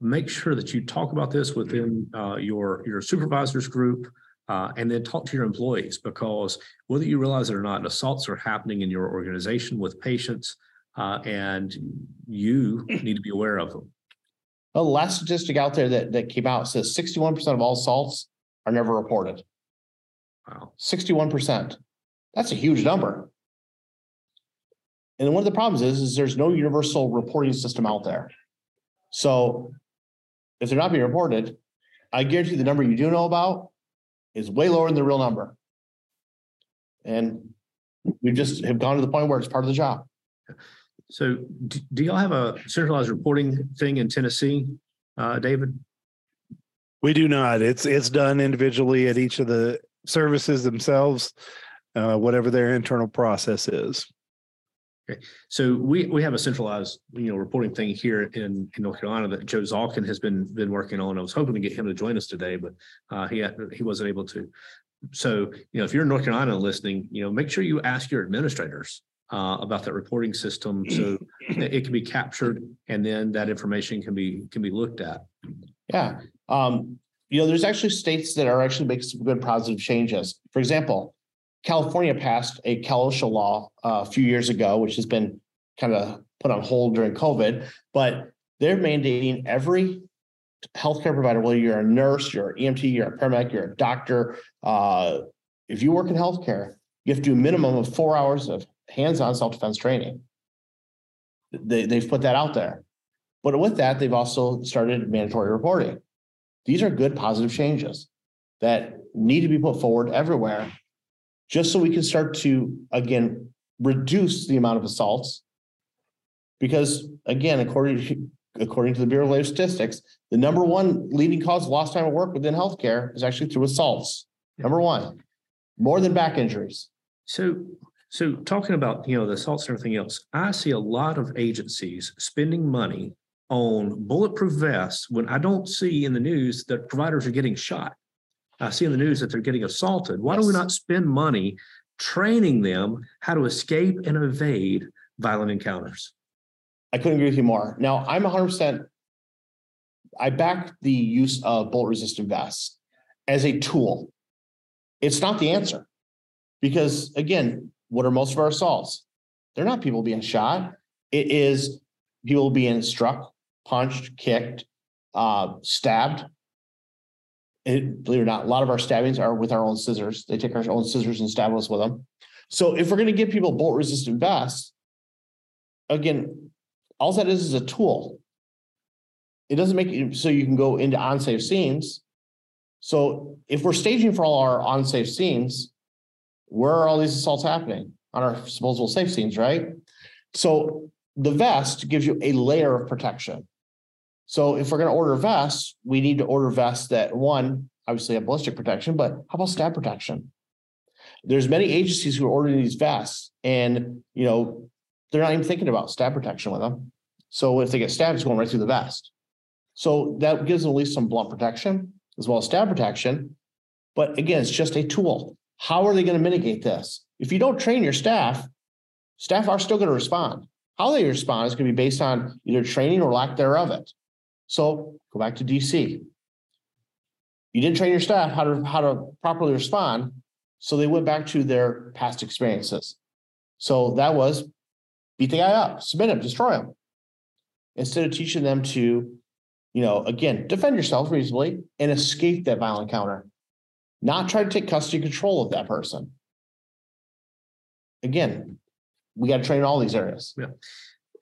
make sure that you talk about this within, uh, your, your supervisors group, uh, and then talk to your employees, because whether you realize it or not, assaults are happening in your organization with patients, uh, and you need to be aware of them. Well, the last statistic out there that, that came out says sixty-one percent of all assaults are never reported. Wow. Sixty-one percent. That's a huge number. And one of the problems is, is there's no universal reporting system out there. So if they're not being reported, I guarantee the number you do know about is way lower than the real number. And we just have gone to the point where it's part of the job. So do, do y'all have a centralized reporting thing in Tennessee, uh, David? We do not. It's it's done individually at each of the services themselves, uh, whatever their internal process is. So we, we have a centralized, you know, reporting thing here in, in North Carolina that Joe Zalkin has been, been working on. I was hoping to get him to join us today, but uh, he, had- he wasn't able to. So, you know, if you're in North Carolina listening, you know, make sure you ask your administrators uh, about that reporting system so that it can be captured and then that information can be, can be looked at. Yeah, um, you know, there's actually states that are actually making some good positive changes. For example, California passed a Cal law uh, a few years ago, which has been kind of put on hold during COVID, but they're mandating every healthcare provider, whether you're a nurse, you're an EMT, you're a paramedic, you're a doctor, uh, if you work in healthcare, you have to do a minimum of four hours of hands-on self-defense training. They, they've put that out there. But with that, they've also started mandatory reporting. These are good positive changes that need to be put forward everywhere. Just so we can start to, again, reduce the amount of assaults. Because again, according to, according to the Bureau of Labor Statistics, the number one leading cause of lost time at work within healthcare is actually through assaults. Number one, more than back injuries. So, so talking about, you know, the assaults and everything else, I see a lot of agencies spending money on bulletproof vests when I don't see in the news that providers are getting shot. I see in the news that they're getting assaulted. Why do we not spend money training them how to escape and evade violent encounters? I couldn't agree with you more. Now, I'm hundred percent. I back the use of bullet resistant vests as a tool. It's not the answer. Because again, what are most of our assaults? They're not people being shot. It is people being struck, punched, kicked, uh, stabbed. It, believe it or not, a lot of our stabbings are with our own scissors. They take our own scissors and stab us with them. So if we're gonna give people bolt resistant vests, again, all that is is a tool. It doesn't make it so you can go into unsafe scenes. So if we're staging for all our unsafe scenes, where are all these assaults happening? On our supposable safe scenes, right? So the vest gives you a layer of protection. So if we're gonna order vests, we need to order vests that, one, obviously have ballistic protection, but how about stab protection? There's many agencies who are ordering these vests and, you know, they're not even thinking about stab protection with them. So if they get stabbed, it's going right through the vest. So that gives them at least some blunt protection as well as stab protection. But again, it's just a tool. How are they going to mitigate this? If you don't train your staff, staff are still going to respond. How they respond is going to be based on either training or lack thereof it. So go back to DC. You didn't train your staff how to how to properly respond, so they went back to their past experiences. So that was beat the guy up, submit him, destroy him. Instead of teaching them to, you know, again, defend yourself reasonably and escape that violent encounter. Not try to take custody control of that person. Again, we got to train in all these areas.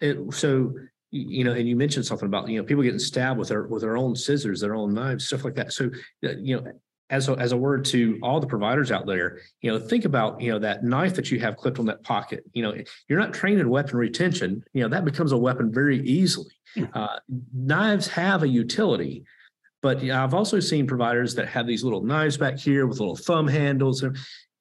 It, so, you know, and you mentioned something about, you know, people getting stabbed with their, with their own scissors, their own knives, stuff like that. So, uh, you know, as a, as a word to all the providers out there, you know, think about, you know, that knife that you have clipped on that pocket, you know, you're not trained in weapon retention, you know, that becomes a weapon very easily. Uh, knives have a utility. But you know, I've also seen providers that have these little knives back here with little thumb handles. and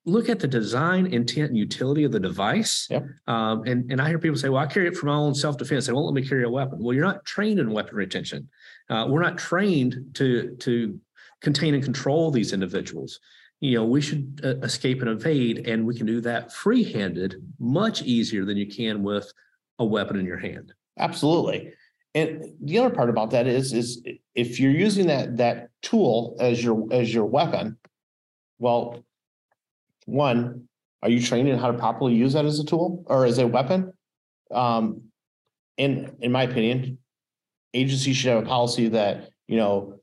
Look at the design, intent, and utility of the device. Yep. Um, and, and I hear people say, well, I carry it for my own self-defense. They won't let me carry a weapon. Well, you're not trained in weapon retention. Uh, we're not trained to, to contain and control these individuals. You know, we should uh, escape and evade, and we can do that free-handed much easier than you can with a weapon in your hand. Absolutely. And the other part about that is, is if you're using that, that tool as your, as your weapon, well, one, are you trained in how to properly use that as a tool or as a weapon? Um, in, in my opinion, agencies should have a policy that, you know,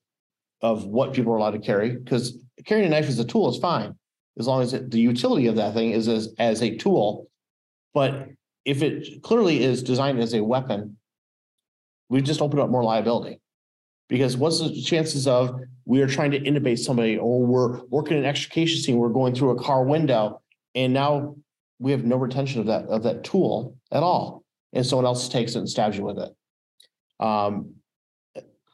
of what people are allowed to carry, because carrying a knife as a tool is fine. As long as it- the utility of that thing is as, as a tool. But if it clearly is designed as a weapon, we've just opened up more liability. Because what's the chances of we are trying to intubate somebody or we're working an extrication scene, we're going through a car window and now we have no retention of that, of that tool at all. And someone else takes it and stabs you with it. Um,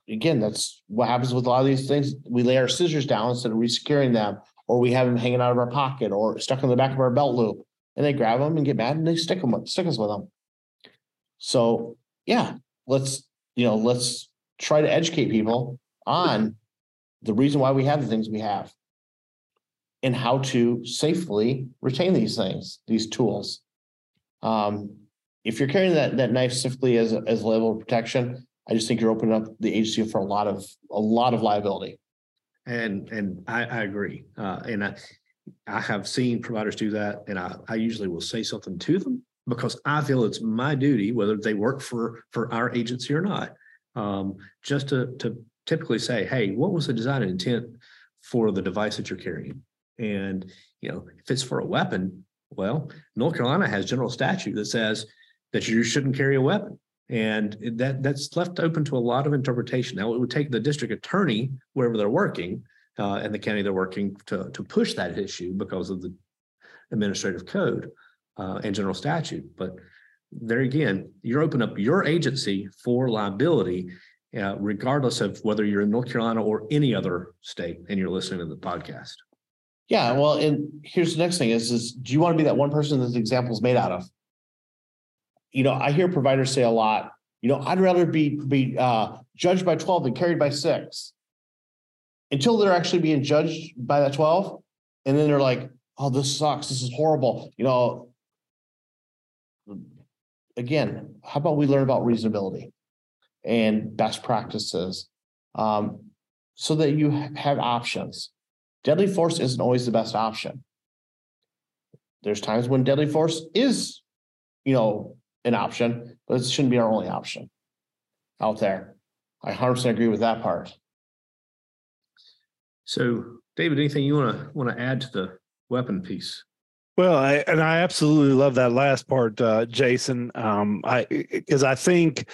again, that's what happens with a lot of these things. We lay our scissors down instead of resecuring them, or we have them hanging out of our pocket or stuck in the back of our belt loop. And they grab them and get mad and they stick them, stick us with them. So, yeah, let's, you know, let's try to educate people on the reason why we have the things we have. And how to safely retain these things, these tools. Um, if you're carrying that, that knife specifically as, a- as a level of protection, I just think you're opening up the agency for a lot of, a lot of liability. And, and I, I agree. Uh, and I, I have seen providers do that and I, I usually will say something to them because I feel it's my duty, whether they work for, for our agency or not. Um, just to, to typically say, hey, what was the design intent for the device that you're carrying? And, you know, if it's for a weapon, well, North Carolina has general statute that says that you shouldn't carry a weapon. And that, that's left open to a lot of interpretation. Now, it would take the district attorney, wherever they're working, uh, and the county they're working to, to push that issue because of the administrative code, uh, and general statute. But there again, you're opening up your agency for liability, uh, regardless of whether you're in North Carolina or any other state and you're listening to the podcast. Yeah, well, and here's the next thing is, is do you want to be that one person that the example is made out of? You know, I hear providers say a lot, you know, I'd rather be, be, uh, judged by twelve than carried by six. Until they're actually being judged by that twelve, and then they're like, oh, this sucks, this is horrible, you know. Again, how about we learn about reasonability? And best practices, um, so that you have options deadly force isn't always the best option. There's times when deadly force is, you know, an option, but it shouldn't be our only option out there. I hundred percent agree with that part. So, David, anything you want to want to add to the weapon piece? Well, I, and I absolutely love that last part, uh, Jason. Um, I because I think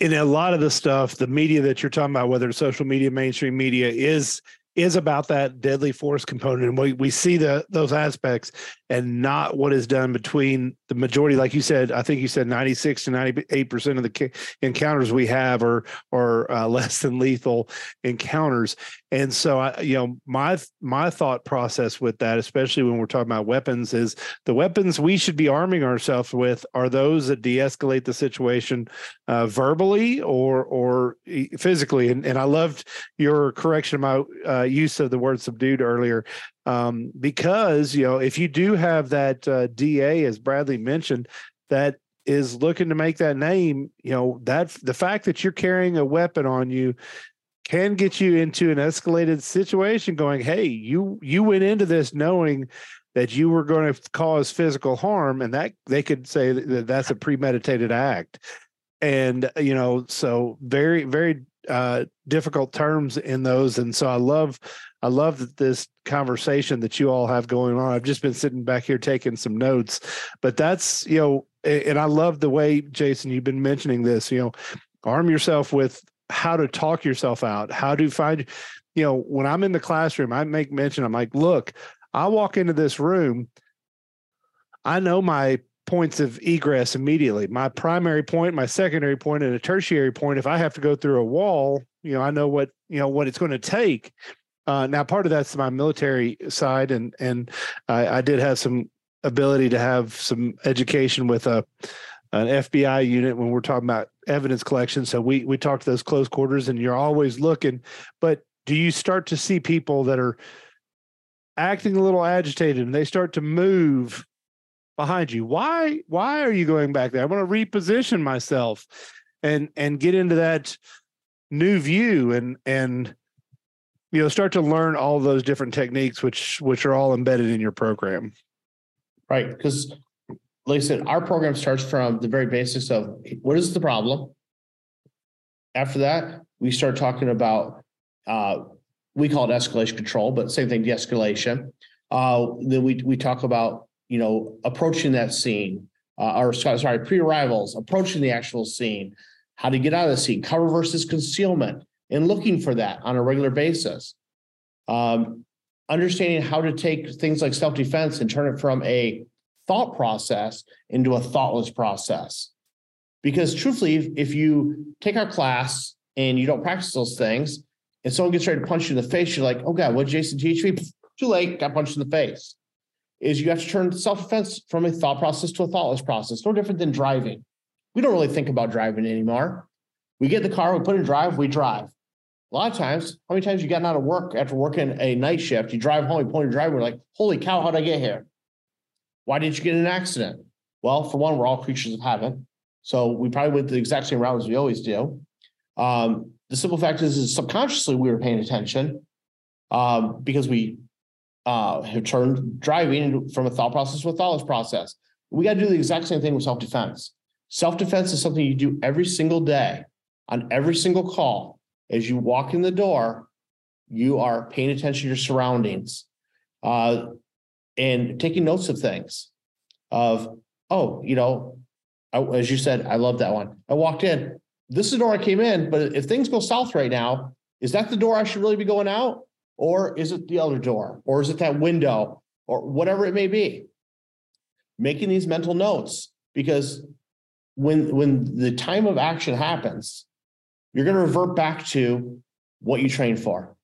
in a lot of the stuff, the media that you're talking about, whether it's social media, mainstream media, is is about that deadly force component, and we we see the those aspects, and not what is done between the majority. Like you said, I think you said 96 to 98 percent of the encounters we have are are uh, less than lethal encounters. And so I, you know, my my thought process with that, especially when we're talking about weapons, is the weapons we should be arming ourselves with are those that de-escalate the situation uh, verbally or or physically. And and I loved your correction about uh, use of the word subdued earlier, um, because you know if you do have that uh, DA, as Bradley mentioned, that is looking to make that name, you know that the fact that you're carrying a weapon on you can get you into an escalated situation going hey you you went into this knowing that you were going to cause physical harm and that they could say that that's a premeditated act. And you know so very very uh difficult terms in those. And so i love i love this conversation that you all have going on i've just been sitting back here taking some notes but that's you know and i love the way jason you've been mentioning this you know arm yourself with how to talk yourself out, how to find, you know, when I'm in the classroom, I make mention, I'm like, look, I walk into this room, I know my points of egress immediately. My primary point, my secondary point, and a tertiary point. If I have to go through a wall, you know, I know what, you know, what it's going to take. Uh, now, part of that's my military side, and and I, I did have some ability to have some education with a an FBI unit when we're talking about evidence collection. So we we talk to those close quarters, and you're always looking. But do you start to see people that are acting a little agitated and they start to move behind you? Why why are you going back there? I want to reposition myself and and get into that new view and and you know start to learn all those different techniques which which are all embedded in your program Right, because like I said, our program starts from the very basics of what is the problem? After that, we start talking about, uh, we call it escalation control, but same thing, de-escalation. Uh, then we, we talk about, you know, approaching that scene, uh, or sorry, pre-arrivals, approaching the actual scene, how to get out of the scene, cover versus concealment, and looking for that on a regular basis. Um, understanding how to take things like self-defense and turn it from a thought process into a thoughtless process. Because truthfully, if, if you take our class and you don't practice those things, and someone gets ready to punch you in the face, you're like, oh God, what did Jason teach me? Too late, got punched in the face. Is you have to turn self-defense from a thought process to a thoughtless process, no different than driving. We don't really think about driving anymore. We get the car, we put in drive, we drive. A lot of times, how many times you gotten out of work after working a night shift, you drive home, you point your driver, we're like, holy cow, how'd I get here? Why didn't you get in an accident? Well, for one, we're all creatures of habit. So we probably went the exact same route as we always do. Um, the simple fact is, is subconsciously we were paying attention um, because we uh, have turned driving from a thought process to a thoughtless process. We got to do the exact same thing with self-defense. Self-defense is something you do every single day on every single call. As you walk in the door, you are paying attention to your surroundings uh, and taking notes of things. Of oh, you know, I, as you said, I love that one. I walked in. This is the door I came in, but if things go south right now, is that the door I should really be going out, or is it the other door, or is it that window, or whatever it may be? Making these mental notes because when when the time of action happens, you're going to revert back to what you trained for.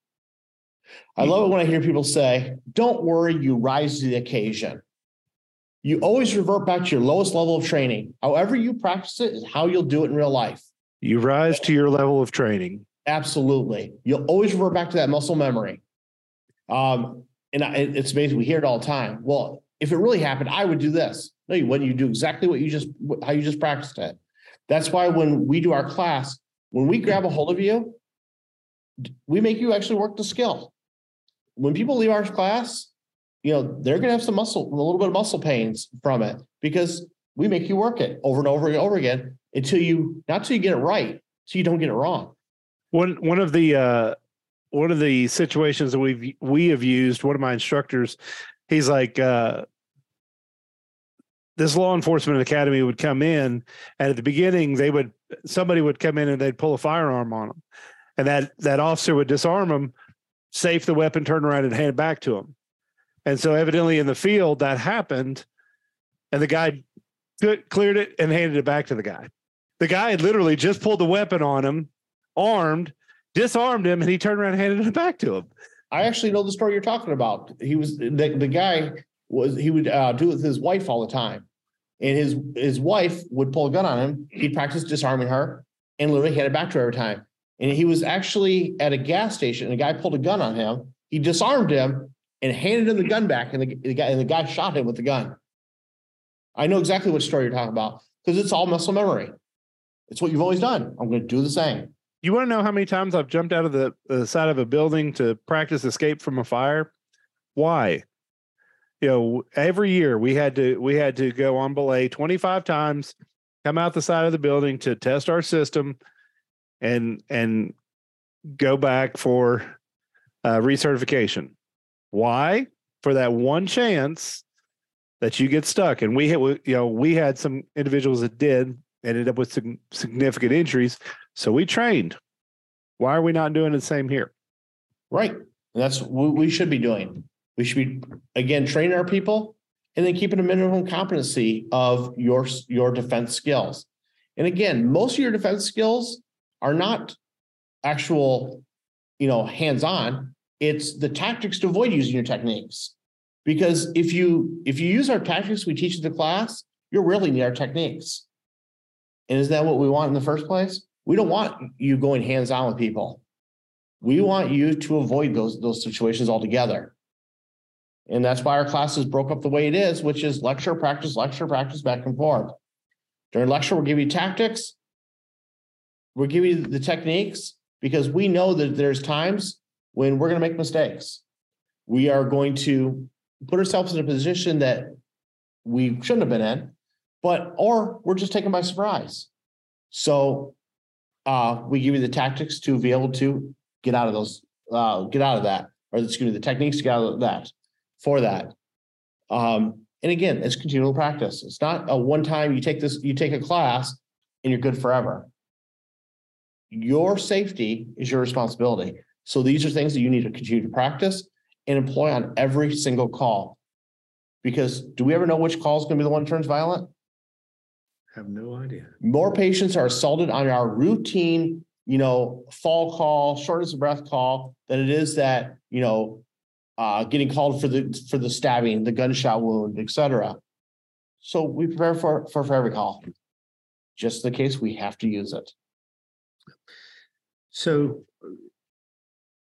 I love it when I hear people say, don't worry, you rise to the occasion. You always revert back to your lowest level of training. However, you practice it is how you'll do it in real life. you rise to your level of training Absolutely. You'll always revert back to that muscle memory. Um, and I, it's amazing. We hear it all the time. Well, if it really happened, I would do this. No, you wouldn't. You do exactly what you just, how you just practiced it. That's why when we do our class, when we grab a hold of you, we make you actually work the skill. When people leave our class, you know, they're gonna have some muscle, a little bit of muscle pains from it because we make you work it over and over and over again until you, not till you get it right, so you don't get it wrong. one one of the uh one of the situations that we've we have used one of my instructors he's like uh this law enforcement academy would come in and at the beginning they would somebody would come in and they'd pull a firearm on them and that that officer would disarm them safe the weapon turn around and hand it back to him and so evidently in the field that happened and the guy cleared it and handed it back to the guy the guy had literally just pulled the weapon on him armed, disarmed him, and he turned around and handed it back to him. I actually know the story you're talking about. He was the, the guy was he would uh, do it with his wife all the time, and his his wife would pull a gun on him. He'd practice disarming her, and literally he had it back to her every time. And he was actually at a gas station, and a guy pulled a gun on him. He disarmed him and handed him the gun back, and the, the guy and the guy shot him with the gun. I know exactly what story you're talking about because it's all muscle memory. It's what you've always done. I'm going to do the same. You want to know how many times I've jumped out of the, the side of a building to practice escape from a fire? Why? You know, every year we had to we had to go on belay 25 times, come out the side of the building to test our system and and go back for uh, recertification. Why? For that one chance that you get stuck. And we we- you know, we had some individuals that did ended up with sig- significant injuries. So we trained. Why are we not doing the same here? Right. That's what we should be doing. We should be, again, training our people and then keeping a minimum competency of your, your defense skills. And again, most of your defense skills are not actual, you know, hands-on. It's the tactics to avoid using your techniques. Because if you, if you use our tactics we teach in the class, you'll really need our techniques. And is that what we want in the first place? We don't want you going hands-on with people. We want you to avoid those, those situations altogether. And that's why our classes broke up the way it is, which is lecture, practice, lecture, practice, back and forth. During lecture, we'll give you tactics. We'll give you the techniques because we know that there's times when we're going to make mistakes. We are going to put ourselves in a position that we shouldn't have been in, but or we're just taken by surprise. So uh, we give you the tactics to be able to get out of those, uh, get out of that, or excuse me, the techniques to get out of that for that. Um, and again, it's continual practice. It's not a one time you take this, you take a class and you're good forever. Your safety is your responsibility. So these are things that you need to continue to practice and employ on every single call. Because do we ever know which call is going to be the one that turns violent? Have no idea. More patients are assaulted on our routine, you know, fall call, shortness of breath call than it is that, you know, uh, getting called for the, for the stabbing, the gunshot wound, et cetera. So we prepare for, for, for every call. Just the case, we have to use it. So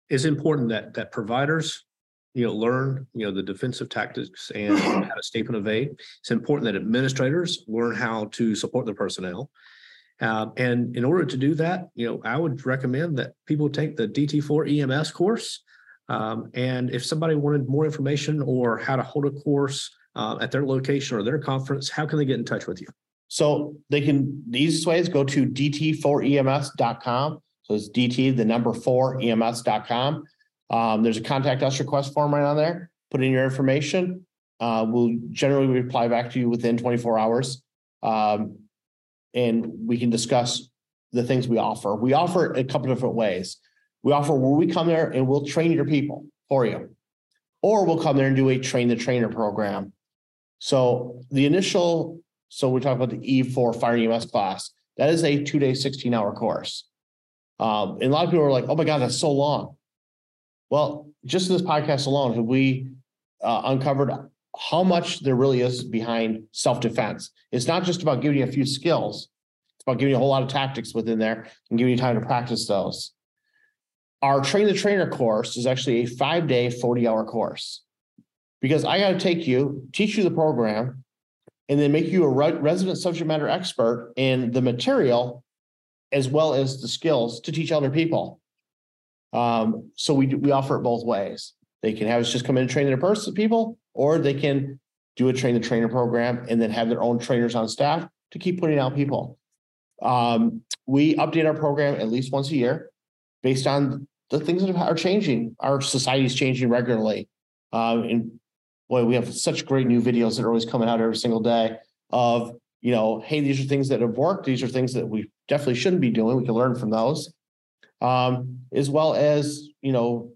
it's important that, that providers, you know, learn, you know, the defensive tactics and how to stay and evade. It's important that administrators learn how to support their personnel. Uh, and in order to do that, you know, I would recommend that people take the DT4 EMS course. Um, and if somebody wanted more information or how to hold a course uh, at their location or their conference, how can they get in touch with you? So they can, the easiest way is go to dt4ems.com. So it's DT, the number four EMS.com. Um, there's a contact us request form right on there. Put in your information. Uh, we'll generally reply back to you within 24 hours. Um, and we can discuss the things we offer. We offer a couple different ways. We offer where we come there and we'll train your people for you. Or we'll come there and do a train the trainer program. So the initial, so we talk about the E4 fire EMS class. That is a two day, 16 hour course. Um, and a lot of people are like, oh my God, that's so long. Well, just in this podcast alone, have we uh, uncovered how much there really is behind self-defense? It's not just about giving you a few skills. It's about giving you a whole lot of tactics within there and giving you time to practice those. Our train the trainer course is actually a five day, 40 hour course. Because I got to take you, teach you the program, and then make you a resident subject matter expert in the material as well as the skills to teach other people. Um, so we we offer it both ways. They can have us just come in and train their person people, or they can do a train the trainer program and then have their own trainers on staff to keep putting out people. Um, we update our program at least once a year based on the things that are changing. Our society is changing regularly. Um, and boy, we have such great new videos that are always coming out every single day of, you know, hey, these are things that have worked. These are things that we definitely shouldn't be doing. We can learn from those. Um, as well as, you know,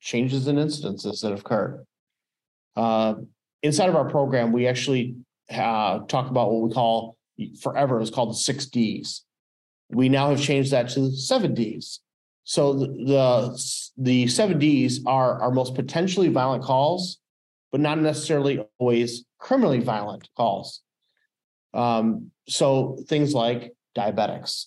changes in incidences that have occurred. Uh, inside of our program, we actually uh, talk about what we call forever, it was called the six Ds. We now have changed that to the seven Ds. So the, the, seven Ds are our most potentially violent calls, but not necessarily always criminally violent calls. Um, so things like diabetics,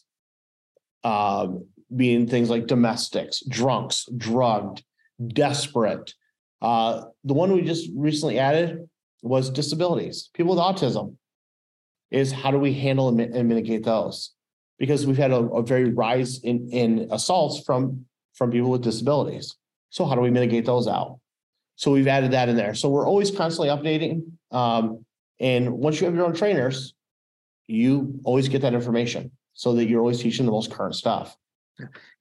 um, being things like domestics, drunks, drugged, desperate. Uh, the one we just recently added was disabilities, people with autism. Is how do we handle and mitigate those? Because we've had a, a very rise in, in assaults from, from people with disabilities. So how do we mitigate those out? So we've added that in there. So we're always constantly updating. Um, and once you have your own trainers, you always get that information so that you're always teaching the most current stuff.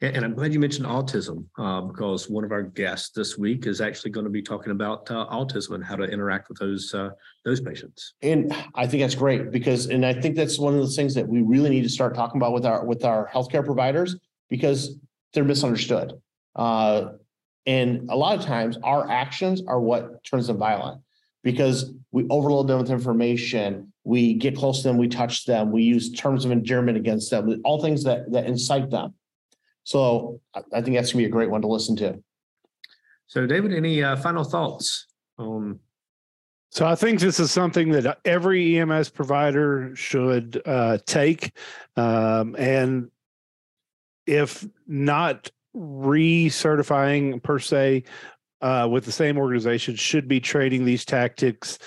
And, I'm glad you mentioned autism uh, because one of our guests this week is actually going to be talking about uh, autism and how to interact with those uh, those patients. And I think that's great because, and I think that's one of the things that we really need to start talking about with our with our healthcare providers because they're misunderstood. Uh, and a lot of times, our actions are what turns them violent because we overload them with information. We get close to them, we touch them, we use terms of endearment against them, all things that that incite them. So I think that's gonna be a great one to listen to. So, David, any uh, final thoughts on So I think this is something that every EMS provider should uh, take, um, and if not recertifying per se uh, with the same organization, should be trading these tactics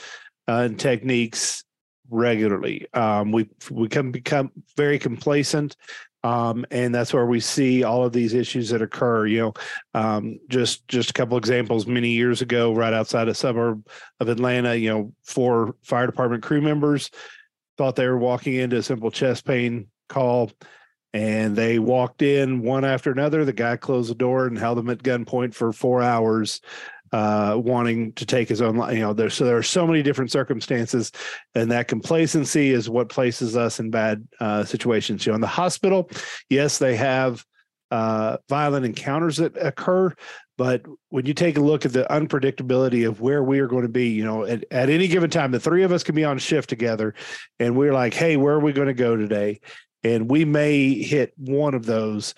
uh, and techniques regularly. Um, we we can become very complacent um, and that's where we see all of these issues that occur. You know, um, just just a couple examples. Many years ago, right outside a suburb of Atlanta, you know, four fire department crew members thought they were walking into a simple chest pain call, and they walked in one after another. The guy closed the door and held them at gunpoint for four hours uh, wanting to take his own life. you know there so there are so many different circumstances and that complacency is what places us in bad uh, situations you know in the hospital yes they have uh, violent encounters that occur but when you take a look at the unpredictability of where we are going to be you know at, at any given time the three of us can be on shift together and we're like hey where are we going to go today and we may hit one of those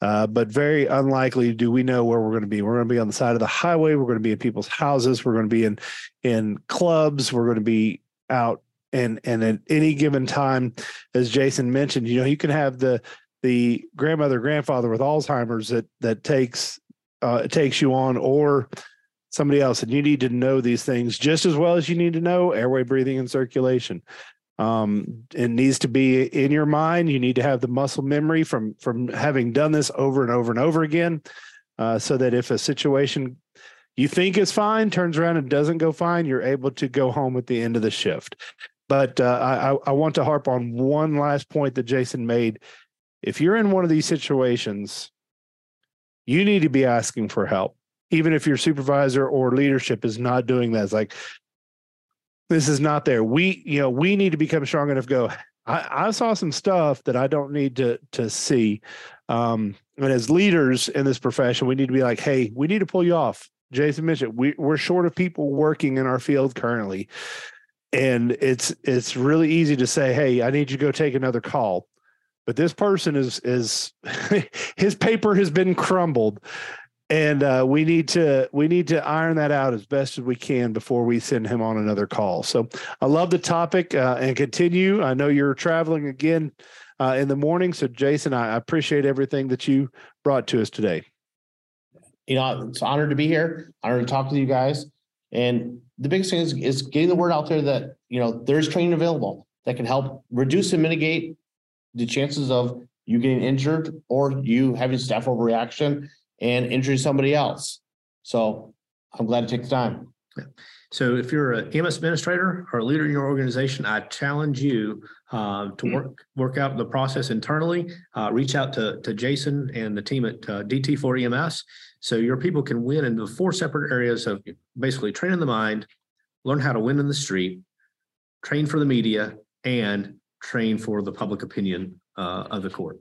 uh, but very unlikely do we know where we're going to be. We're going to be on the side of the highway. We're going to be in people's houses. We're going to be in in clubs. We're going to be out and and at any given time, as Jason mentioned, you know, you can have the the grandmother grandfather with Alzheimer's that that takes uh, takes you on or somebody else, and you need to know these things just as well as you need to know airway breathing and circulation um, it needs to be in your mind. You need to have the muscle memory from from having done this over and over and over again uh, so that if a situation you think is fine turns around and doesn't go fine you're able to go home at the end of the shift. But uh, I, I want to harp on one last point that jason made. If you're in one of these situations you need to be asking for help even if your supervisor or leadership is not doing that. It's like this is not there. We, you know, we need to become strong enough go, I, I saw some stuff that I don't need to to see. Um, and as leaders in this profession, we need to be like, hey, we need to pull you off. Jason mentioned we, we're short of people working in our field currently. And it's it's really easy to say, hey, I need you to go take another call. But this person is is his paper has been crumbled and uh, we need to we need to iron that out as best as we can before we send him on another call. So I love the topic uh, and continue. I know you're traveling again uh, in the morning, so Jason, I appreciate everything that you brought to us today. You know, it's an honor to be here. Honor to talk to you guys. And the biggest thing is, is getting the word out there that you know there's training available that can help reduce and mitigate the chances of you getting injured or you having staff overreaction and injure somebody else. So I'm glad to take the time. So if you're a EMS administrator or a leader in your organization, I challenge you uh, to work work out the process internally. Uh, reach out to to Jason and the team at uh, DT4 EMS, so your people can win in the four separate areas of basically training the mind, learn how to win in the street, train for the media, and train for the public opinion uh, of the court.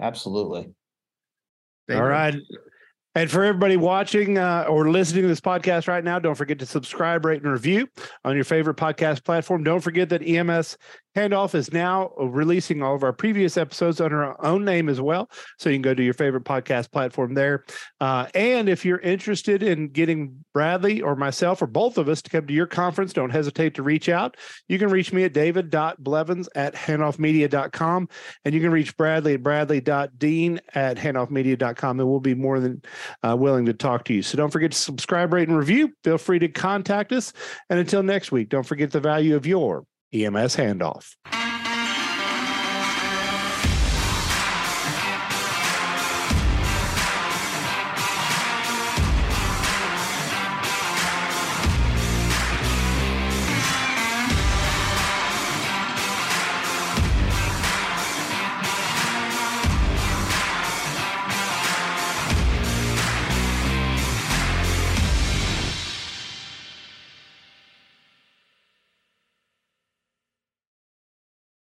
Absolutely. All right. And for everybody watching uh, or listening to this podcast right now, don't forget to subscribe, rate, and review on your favorite podcast platform. Don't forget that EMS Handoff is now releasing all of our previous episodes under our own name as well. So you can go to your favorite podcast platform there. Uh, and if you're interested in getting Bradley or myself or both of us to come to your conference, don't hesitate to reach out. You can reach me at david.blevins at handoffmedia.com. And you can reach Bradley at bradley.dean at handoffmedia.com. And we'll be more than uh, willing to talk to you. So don't forget to subscribe, rate, and review. Feel free to contact us. And until next week, don't forget the value of your EMS handoff.